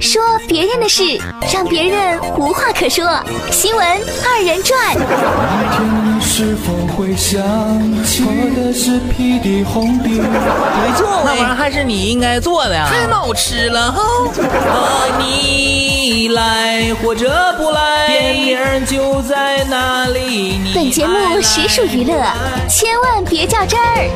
说别人的事，让别人无话可说。新闻二人转。没错，那玩意儿还是你应该做的呀，太闹吃了哈。你来或者不来，电影就在那里。本节目实属娱乐，千万别较真儿。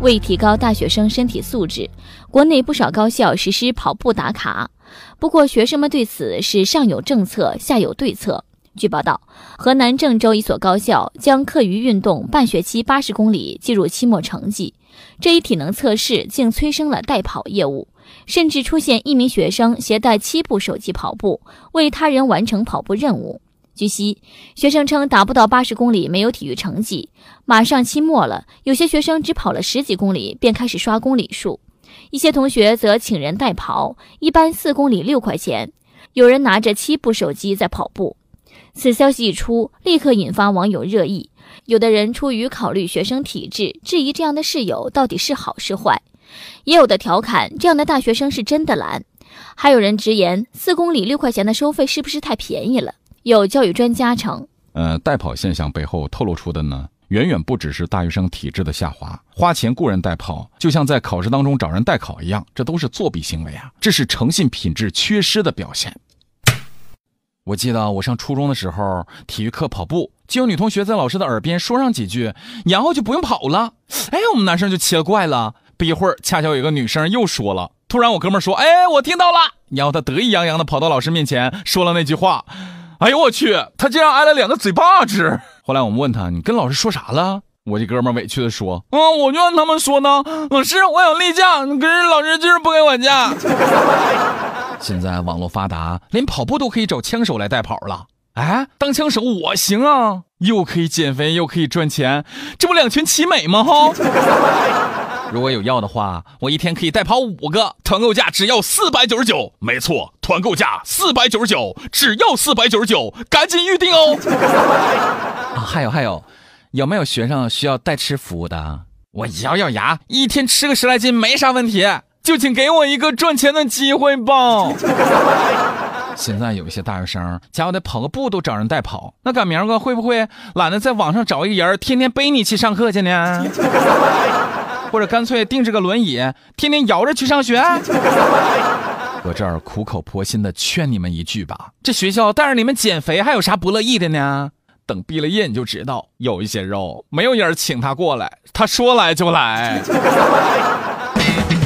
为提高大学生身体素质，国内不少高校实施跑步打卡。不过，学生们对此是上有政策，下有对策。据报道，河南郑州一所高校将课余运动半学期八十公里计入期末成绩，这一体能测试竟催生了代跑业务，甚至出现一名学生携带七部手机跑步，为他人完成跑步任务。据悉，学生称达不到八十公里没有体育成绩。马上期末了，有些学生只跑了十几公里便开始刷公里数，一些同学则请人代跑，一般四公里六块钱。有人拿着七部手机在跑步。此消息一出，立刻引发网友热议。有的人出于考虑学生体质，质疑这样的室友到底是好是坏；也有的调侃这样的大学生是真的懒。还有人直言，四公里六块钱的收费是不是太便宜了？有教育专家称，呃，代跑现象背后透露出的呢，远远不只是大学生体质的下滑。花钱雇人代跑，就像在考试当中找人代考一样，这都是作弊行为啊！这是诚信品质缺失的表现。我记得我上初中的时候，体育课跑步，就有女同学在老师的耳边说上几句，然后就不用跑了。哎，我们男生就奇了怪了。不一会儿，恰巧有一个女生又说了，突然我哥们说：“哎，我听到了。”然后他得意洋洋的跑到老师面前，说了那句话。哎呦我去！他竟然挨了两个嘴巴子。后来我们问他：“你跟老师说啥了？”我这哥们委屈的说：“嗯，我就让他们说呢，老师我想例假，可是老师就是不给我假。”现在网络发达，连跑步都可以找枪手来代跑了。哎，当枪手我行啊，又可以减肥又可以赚钱，这不两全其美吗？哈。如果有要的话，我一天可以代跑五个，团购价只要四百九十九。没错，团购价四百九十九，只要四百九十九，赶紧预定哦。啊，还有还有，有没有学生需要代吃服务的？我咬咬牙，一天吃个十来斤没啥问题，就请给我一个赚钱的机会吧。现在有一些大学生，家伙得跑个步都找人代跑，那赶明儿个会不会懒得在网上找一个人，天天背你去上课去呢？或者干脆定制个轮椅，天天摇着去上学。我这儿苦口婆心的劝你们一句吧，这学校带着你们减肥，还有啥不乐意的呢？等毕了业你就知道，有一些肉没有人请他过来，他说来就来。